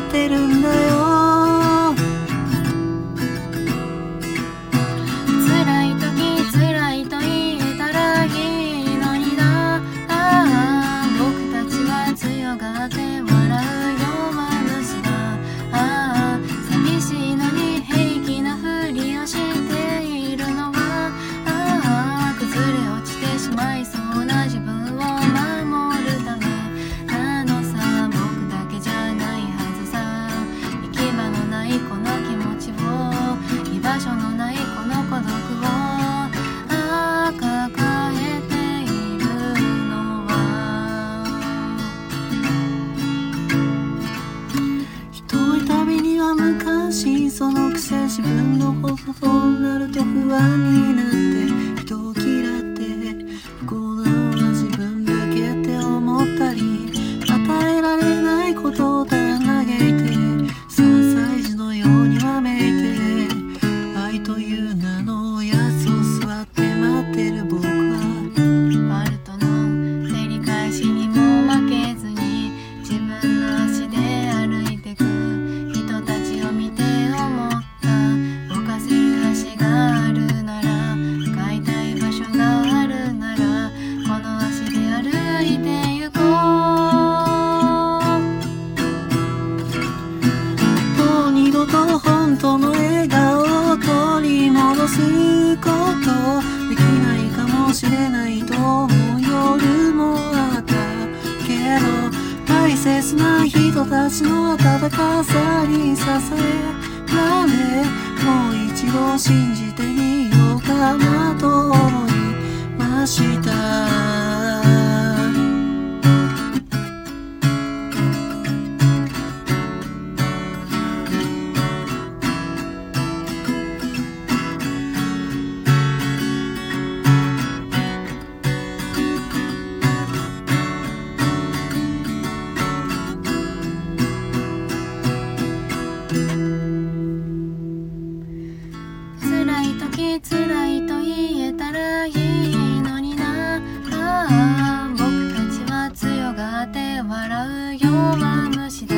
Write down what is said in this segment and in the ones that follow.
ってるんだよした弱虫だ。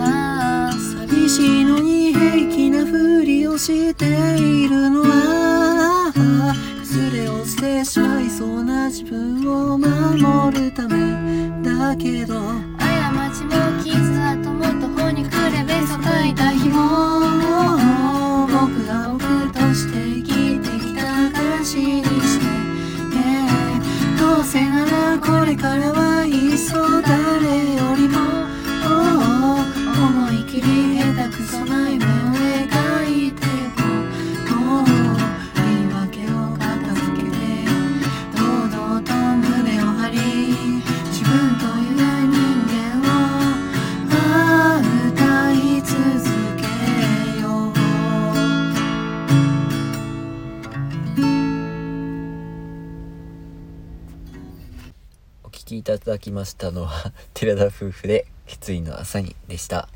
ああ寂しいのに平気なふりをしているのは。崩れ落ちてしまいそうな自分を守るためだけど。ただきましたのは 寺田夫婦で決意の朝にでした。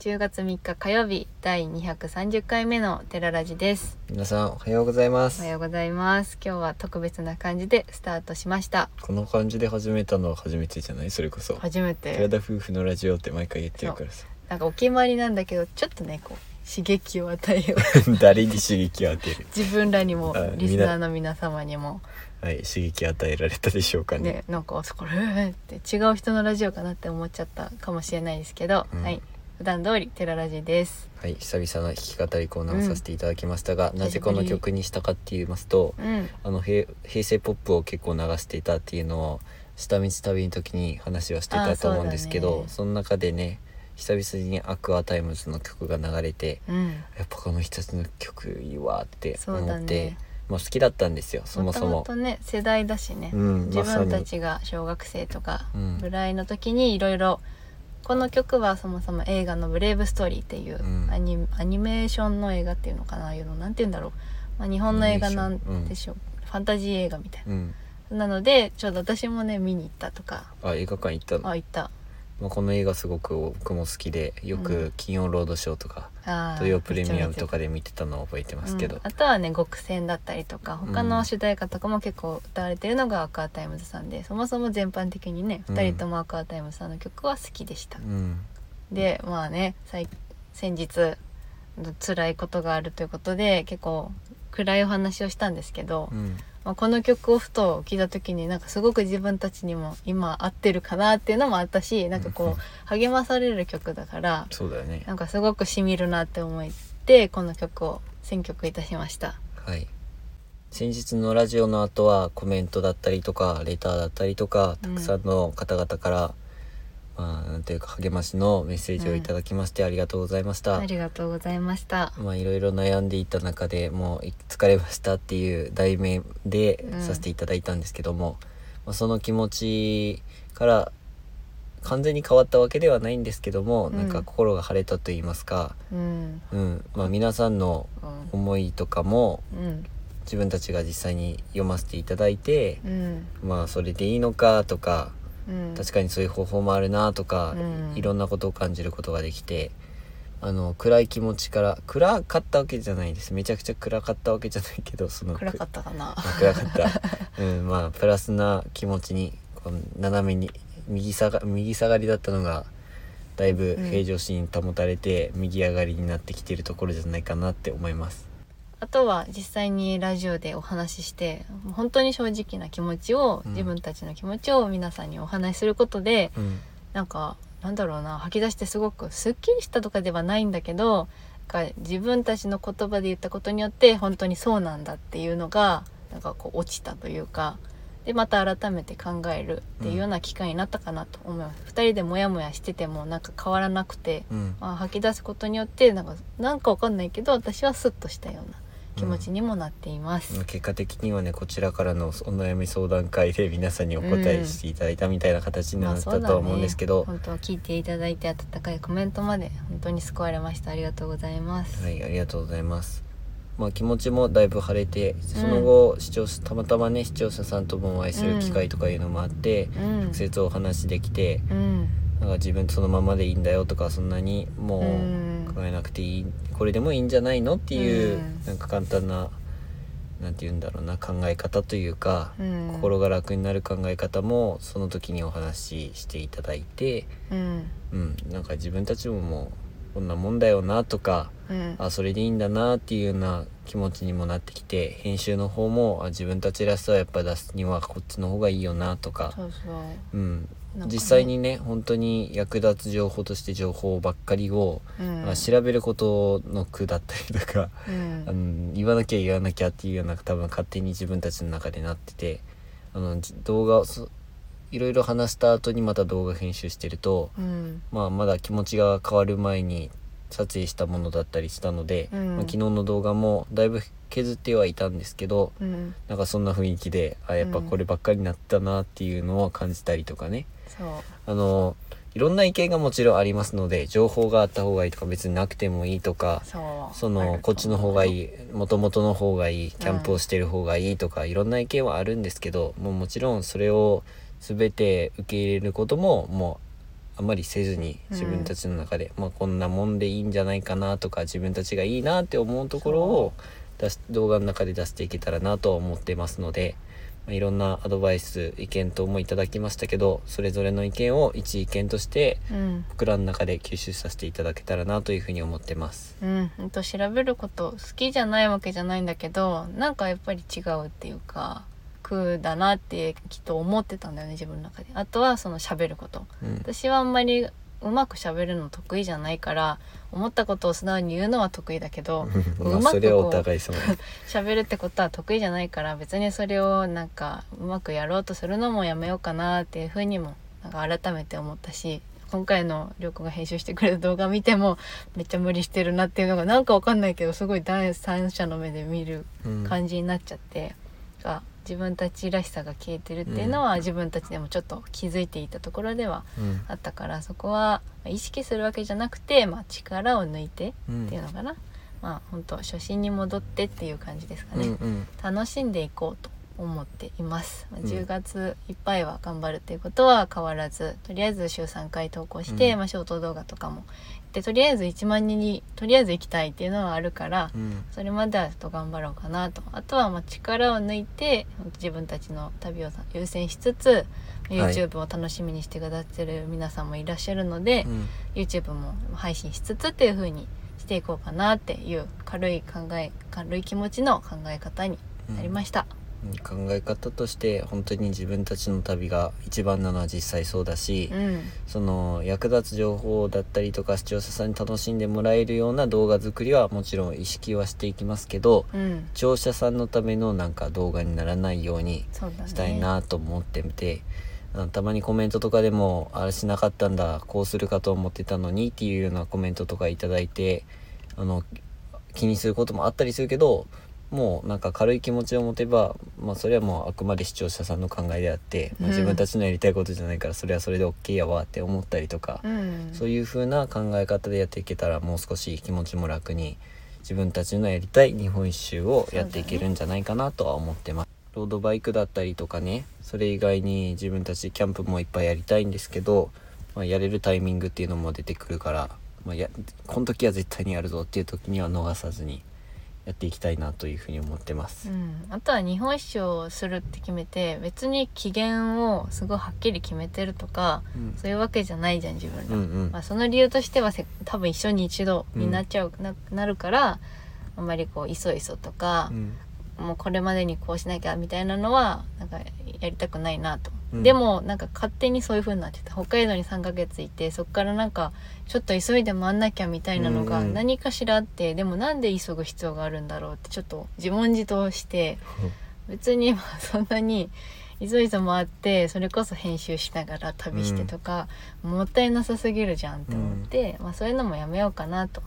10月3日火曜日第230回目のテララジです。皆さんおはようございます。おはようございます。今日は特別な感じでスタートしました。この感じで始めたのは初めてじゃない？それこそ。初め寺て田夫婦のラジオって毎回言ってるからさ。なんかお決まりなんだけどちょっとねこう刺激を与えよう。誰に刺激を与える？自分らにもあリスナーの皆様にも。はい刺激与えられたでしょうかね。ねなんかそこれーって違う人のラジオかなって思っちゃったかもしれないですけど、うん。はい。普段通りテララジです。はい久々な弾き語りコーナーをさせていただきましたが、ん。なぜこの曲にしたかって言いますとうん。あの平平成ポップを結構流していたっていうのを下道旅の時に話をしていたと思うんですけどあーそうだね。その中でね久々に Aqua Timez の曲が流れてうん。やっぱこの人たちの曲いいわって思って、だねまあ好きだったんですよそもそも。ととね世代だしね、うん自分たちが小学生とかうん。ぐらいの時にいろいろこの曲はそもそも映画の「ブレイブストーリー」っていううん。アニ,、アニメーションの映画っていうのかなああいうのなんて言うんだろう、まあ、日本の映画なんでしょう、ファンタジー映画みたいうん。ななのでちょうど私もね見に行ったとか。あ映画館行ったの？あ行ったまあ、この映画すごく僕も好きでようん。く金曜ロードショーとか土曜プレミアムとかで見てたのを覚えてますけど。うん、あとはねごくせんだったりとか他の主題歌とかも結構歌われてるのが Aqua Timez さんでそもそも全般的にね、うん。2人とも Aqua Timez さんの曲は好きでした。うん。でまあね最先日辛いことがあるということで結構暗いお話をしたんですけど、うんまあ、この曲をふと聴いた時になんかすごく自分たちにも今合ってるかなっていうのもあったしなんかこう励まされる曲だからそうだよね。なんかすごくしみるなって思ってこの曲を選曲いたしました。はい。先日のラジオの後はコメントだったりとかレターだったりとかたくさんの方々から、まあなんていうか励ましのメッセージをいただきましてありがとうございました、ありがとうございました。まあいろいろ悩んでいた中でもう疲れましたっていう題名でうんさせていただいたんですけども、まあ、その気持ちから完全に変わったわけではないんですけども、うん。なんか心が晴れたと言いますか、うん、うん。まあ、皆さんのうん、思いとかもうん、自分たちが実際に読ませていただいて、うん、まあそれでいいのかとかうん、確かにそういう方法もあるなとか、うん。いろんなことを感じることができてあの暗い気持ちから暗かったわけじゃないです。めちゃくちゃ暗かったわけじゃないけどその暗かったかな。あ暗かった、うん、まあプラスな気持ちにこう斜めに右下が右下がりだったのがだいぶうん。平常心保たれて、右上がりになってきてるところじゃないかなって思います。あとは実際にラジオでお話しして本当に正直な気持ちを、うん。自分たちの気持ちを皆さんにお話しすることでうん。なんかなんだろうな吐き出してすごくすっきりしたとかではないんだけどか自分たちの言葉で言ったことによって本当にそうなんだっていうのがなんかこう落ちたというかでまた改めて考えるっていうような機会になったかなと思います。二人でモヤモヤしててもなんか変わらなくてうん。まあ、吐き出すことによってなんかなんかわかんないけど私はスッとしたような気持ちにもなっています。結果的にはねこちらからのお悩み相談会で 皆さんにお答えしていただいたみたいな形になったとは思うんですけど、本当聞いていただいて温かいコメントまで本当に救われました。ありがとうございます。はいありがとうございます。まあ気持ちもだいぶ晴れてその後、視聴者たまたまね視聴者さんともお会いする機会とかいうのもあって、うん。直接お話できてうん。なんか自分そのままでいいんだよとかそんなにもうん。う考えなくていいこれでもいいんじゃないのっていう、うん。なんか簡単ななんて言うんだろうな考え方というか、うん。心が楽になる考え方もその時にお話ししていただいて、うん。うん、なんか自分たちももうこんなもんだよなとかうん。あそれでいいんだなっていうような気持ちにもなってきて編集の方もあ自分たちらしさをやっぱ出すにはこっちの方がいいよなとか、そうそう。うん、実際にね本当に役立つ情報として情報ばっかりを、うあ調べることの苦だったりとか、うん。あの言わなきゃ言わなきゃっていうような多分勝手に自分たちの中でなっててあのじ動画をそいろいろ話した後にまた動画編集してると、うん。まあ、まだ気持ちが変わる前に撮影したものだったりしたので、うん。まあ、昨日の動画もだいぶ削ってはいたんですけどうん。なんかそんな雰囲気であやっぱこればっかりになったなっていうのを感じたりとかねあのいろんな意見がもちろんありますので情報があった方がいいとか別になくてもいいとかそのこっちの方がいいいもともとの方がいいキャンプをしてる方がいいとか、いろんな意見はあるんですけどもうもちろんそれを全て受け入れることももうあんまりせずに自分たちの中で、まあ、こんなもんでいいんじゃないかなとか自分たちがいいなって思うところを出し動画の中で出していけたらなとは思ってますので、まあ、いろんなアドバイス意見等もいただきましたけどそれぞれの意見を一意見としてうん。僕らの中で吸収させていただけたらなというふうに思ってます。うん、ほんと調べること好きじゃないわけじゃないんだけどなんかやっぱり違うっていうか苦だなってきっと思ってたんだよね自分の中で。あとはその喋ること。うん。私はあんまりうまく喋るの得意じゃないから思ったことを素直に言うのは得意だけどまあうまくそれはおこう。喋るってことは得意じゃないから別にそれをなんかうまくやろうとするのもやめようかなっていうふうにもなんか改めて思ったし今回のりょうくんが編集してくれた動画見てもめっちゃ無理してるなっていうのがなんかわかんないけどすごい第三者の目で見るうん感じになっちゃって、が自分たちらしさが消えてるっていうのは自分たちでもちょっと気づいていたところではうん。あったからそこはまあ意識するわけじゃなくて、まあ、力を抜いてうん。っていうのかな、まあ本当初心に戻ってっていう感じですかね、うんうん。楽しんでいこうと思っています、まあうん。10月いっぱいは頑張るっていうことは変わらずとりあえず週3回投稿して、うん。まあ、ショート動画とかもでとりあえず1万人にとりあえず行きたいっていうのはあるから、うん。それまではちょっと頑張ろうかなと。あとはまあ力を抜いて自分たちの旅を優先しつつ YouTube を楽しみにしてくださってる皆さんもいらっしゃるので、うん。YouTube も配信しつつっていう風にしていこうかなっていう軽い考え軽い気持ちの考え方になりました、考え方として本当に自分たちの旅が一番なのは実際そうだし、うん。その役立つ情報だったりとか視聴者さんに楽しんでもらえるような動画作りはもちろん意識はしていきますけどうん。視聴者さんのためのなんか動画にならないようにしたいなと思ってて、たまにコメントとかでもあれしなかったんだこうするかと思ってたのにっていうようなコメントとかいただいてあの気にすることもあったりするけどもうなんか軽い気持ちを持てば、まあ、それはもうあくまで視聴者さんの考えであって、まあうん自分たちのやりたいことじゃないからそれはそれで OK やわって思ったりとか、うんそういう風な考え方でやっていけたらもう少し気持ちも楽に自分たちのやりたい日本一周をやっていけるんじゃないかなとは思ってます。ロードバイクだったりとかねそれ以外に自分たちキャンプもいっぱいやりたいんですけど、まあ、やれるタイミングっていうのも出てくるから、まあ、やこの時は絶対にやるぞっていう時には逃さずにやっていきたいなというふうに思ってます。うん、あとは日本一周をするって決めて別に期限をすごいはっきり決めてるとかうん。そういうわけじゃないじゃん自分ら、うんうん。まあ、その理由としてはせ多分一緒に一度になっちゃう、ななるからあんまりこういそいそとかう、ん。もうこれまでにこうしなきゃみたいなのはなんかやりたくないなと、うん。でもなんか勝手にそういう風になってた。北海道に3ヶ月いてそっからなんかちょっと急いで回んなきゃみたいなのがうんうん。何かしらあって、でもなんで急ぐ必要があるんだろうってちょっと自問自答して別にまあそんなに急いで回ってそれこそ編集しながら旅してとか、もったいなさすぎるじゃんって思って、まあ、そういうのもやめようかなと。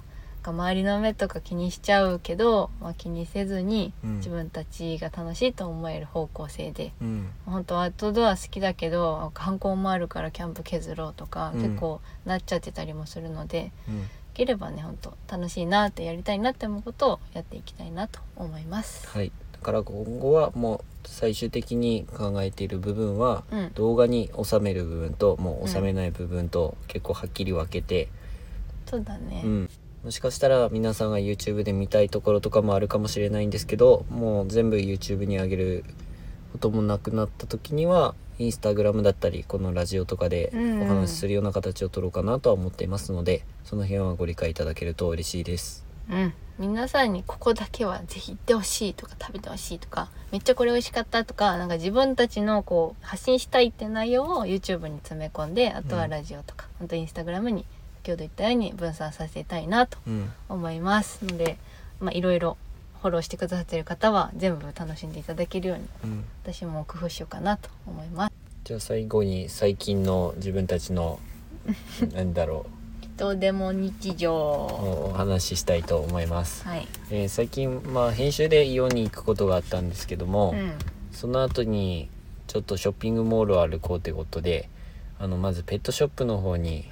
周りの目とか気にしちゃうけど、まあ、気にせずにうん。自分たちが楽しいと思える方向性で、うん。本当アウトドア好きだけど観光もあるからキャンプ削ろうとか、うん。結構なっちゃってたりもするのでうん。できればね本当楽しいなってやりたいなって思うことをやっていきたいなと思います。はい、だから今後はもう最終的に考えている部分は、うん。動画に収める部分ともう収めない部分と結構はっきり分けて、そうだね、うん、もしかしたら皆さんが YouTube で見たいところとかもあるかもしれないんですけどもう全部 YouTube に上げることもなくなった時には Instagram だったりこのラジオとかでうん。お話しするような形を取ろうかなとは思っていますので、その辺はご理解いただけると嬉しいです。うん、皆さんにここだけはぜひ行ってほしいとか食べてほしいとかめっちゃこれ美味しかったとかなんか自分たちのこう発信したいって内容を YouTube に詰め込んであとはラジオとか、本当インスタグラムに先ほど言ったように分散させたいなとうん、思いますのでまあいろいろフォローしてくださってる方は全部楽しんでいただけるようにうん。私も工夫しようかなと思います。じゃあ最後に最近の自分たちの なんだろどうでも日う常。お話ししたいと思います、はい、えー最近まあ編集でイオンに行くことがあったんですけども、うん、その後にちょっとショッピングモールを歩こうってことであのまずペットショップの方に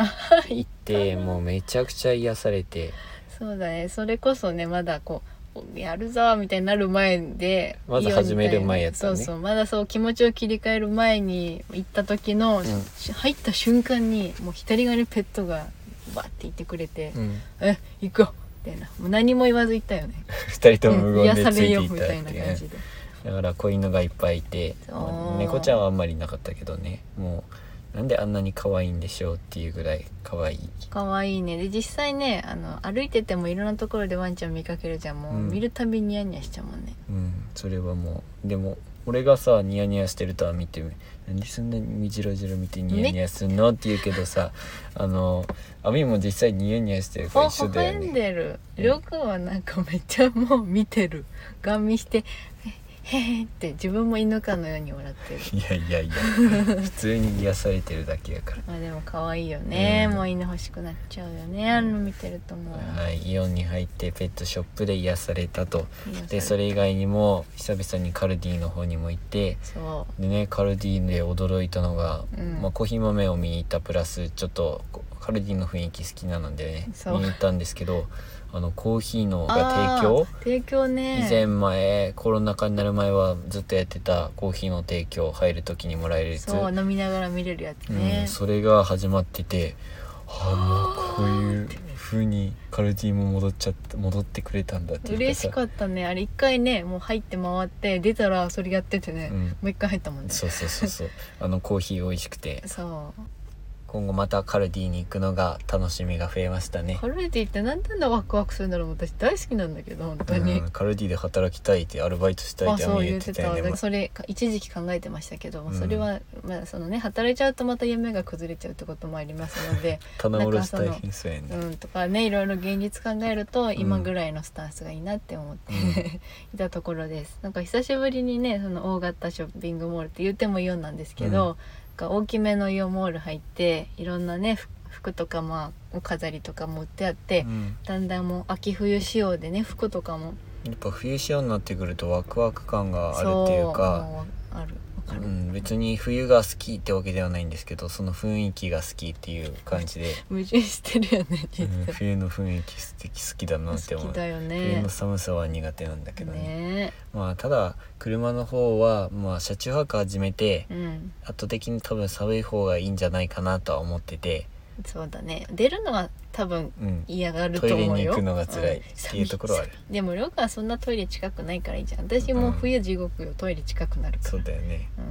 行ってもうめちゃくちゃ癒されて。そうだね。それこそねまだこうやるぞみたいになる前でまず始める前やったね。そうそう。まだそう気持ちを切り替える前に行った時の、ん。し入った瞬間にもう左側にペットがバッて言ってくれてうん「え行こう」みたいな。もう何も言わず行ったよね、二人ともうん無言で癒されついみたいな感じで。だから子犬がいっぱいいて猫ちゃんはあんまりいなかったけどね。もうなんであんなに可愛いんでしょうっていうぐらい可愛い？可愛いね。で実際ねあの歩いててもいろんなところでワンちゃん見かけるじゃん。もう、うん。見るたびニヤニヤしちゃうもんね。うん。それはもう。でも俺がさニヤニヤしてるとは見てなんでそんなにじろじろ見てニヤニヤすんのって言うけどさ あのアミも実際ニヤニヤしてるからほ一緒だよほんねでる。うん。りょうくんはなんかめっちゃもう見てる。ガン見してへへーって自分も犬かのように笑ってる。いやいやいや。普通に癒されてるだけやから。まあでも可愛いよね、うん。もう犬欲しくなっちゃうよね。あの見てるともう、はいイオンに入ってペットショップで癒されたと。癒されでそれ以外にも久々にカルディの方にも行って。そでねカルディで驚いたのが、うん。まあ、コーヒー豆を見に行ったプラスちょっとこうカルディの雰囲気好きなのでねそう。見に行ったんですけどあのコーヒーのうが提供？提供ね。以前前コロナ禍になる前はずっとやってたコーヒーの提供入る時にもらえるやつ。そう飲みながら見れるやつうん、ね、それが始まっててああもうこういう風にカルディも戻っちゃった戻ってくれたんだっていう嬉しかっったね。あれ一回ねもう入って回って出たらそれやっててね、うん。もう一回入ったもんね。そうそうそうそう。あのコーヒー美味しくて。そう今後またカルディに行くのが楽しみが増えましたね。カルディってなんであんなワクワクするんだろう。私大好きなんだけど本当に、うん、カルディで働きたいってアルバイトしたいあって言っててたよね。た。だからそれ一時期考えてましたけど、うん。それはまあそのね働いちゃうとまた夢が崩れちゃうってこともありますので 棚卸し大変そうやね、うんとかねいろいろ現実考えると今ぐらいのスタンスがいいなって思って、うん。いたところです。なんか久しぶりにねその大型ショッピングモールって言ってもイオンなんですけど、か大きめのイオンモール入っていろんなね服服とかまあお飾りとかも売ってあって、うん。だんだんもう秋冬仕様でね服とかも。やっぱ冬仕様になってくるとワクワク感があるっていうかもうん、別に冬が好きってわけではないんですけどその雰囲気が好きっていう感じで、矛盾してるよね実うん際、冬の雰囲気素敵好きだなって思う。好きだよ冬ねの寒さは苦手なんだけどね。ね。まあただ車の方はまあ車中泊始めてうん。圧倒的に多分寒い方がいいんじゃないかなとは思ってて、そうだね。出るのは多分うん、嫌がるトと思うよ。イレに行くのが辛い。ん。っていうところはある、でもりょうかはそんなトイレ近くないからいいじゃん。私もう冬地獄よトイレ近くなるから。そうだよね、うん。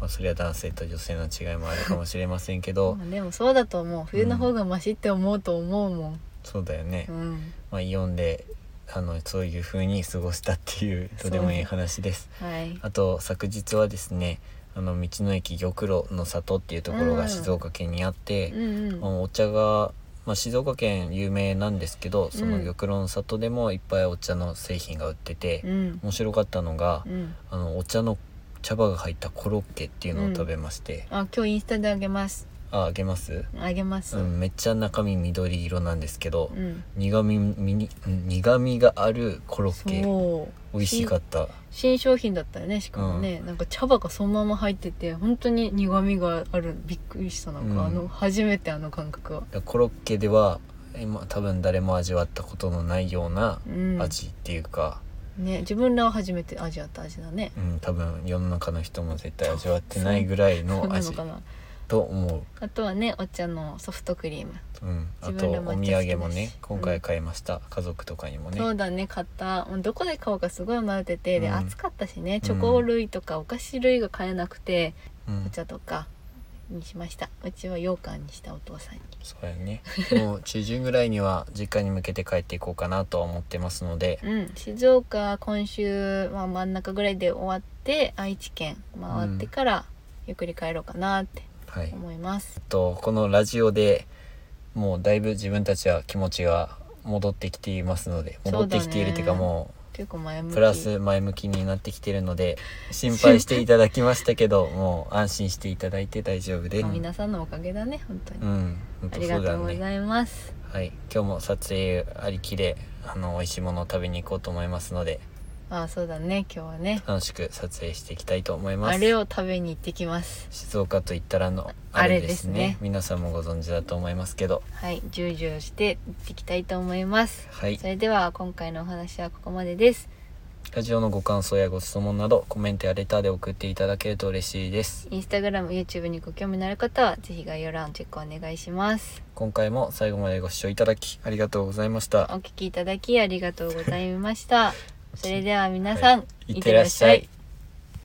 まあ、それは男性と女性の違いもあるかもしれませんけど。まあでもそうだと思う。冬の方がマシって思うと思うもん。そうだよね、うん。まあ、イオンであのそういう風に過ごしたっていうとてもいい話です。はい。あと昨日はですねあの道の駅玉露の里っていうところが静岡県にあって、うんうん。まあお茶が、まあ、静岡県有名なんですけどそのうん玉露の里でもいっぱいお茶の製品が売ってて、うん。面白かったのがうん。あのお茶の茶葉が入ったコロッケっていうのを食べまして、あ今日インスタであげますああげます、あげます。うん、めっちゃ中身緑色なんですけど、うん。苦味みにうん苦味があるコロッケそう。美味しかった。新商品だったよねしかもね、なんか茶葉がそのまま入ってて本当に苦味がある。びっくりしたなんか、うん。あの初めてあの感覚は。コロッケでは今多分誰も味わったことのないようなうん。味っていうか、ね自分らは初めて味わった味だね。うん多分世の中の人も絶対味わってないぐらいそうの味なのかなと思あとはねお茶のソフトクリーム、う、うん、あ自と分ら抹茶好きだしお土産もね今回買いました、家族とかにもね。そうだね買った。もうどこで買おうかすごい迷ってて、でうん。暑かったしねチョコ類とかお菓子類が買えなくて、うん。お茶とかにしました。うちは羊羹にしたお父さんに。そうやね。もう中旬ぐらいには実家に向けて帰っていこうかなとは思ってますので。うん。静岡今週、まあ、真ん中ぐらいで終わって愛知県回ってからゆっくり帰ろうかなってはい。思います、とこのラジオでもうだいぶ自分たちは気持ちが戻ってきていますので戻ってきているっていうかも結構前向き。うプラス前向きになってきているので心配していただきましたけどもう安心していただいて大丈夫です。まあ皆さんのおかげだね本当に、うん本ありがとうございます。はい。今日も撮影ありきであの美味しいものを食べに行こうと思いますのでああそうだね。今日はね。楽しく撮影していきたいと思います。あれを食べに行ってきます。静岡と言ったらのああれれでね。ですすね。皆さんもご存知だと思いますけど。はい。ジュージューして行ってきたいと思います。はい。それでは今回のお話はここまでです。ラジオのご感想やご質問などコメントやレターで送っていただけると嬉しいです。インスタグラム YouTube にご興味のある方はぜひ概要欄チェックお願いします。今回も最後までご視聴いただきありがとうございました。お聞きいただきありがとうございました それでは皆さん、いってらっしゃい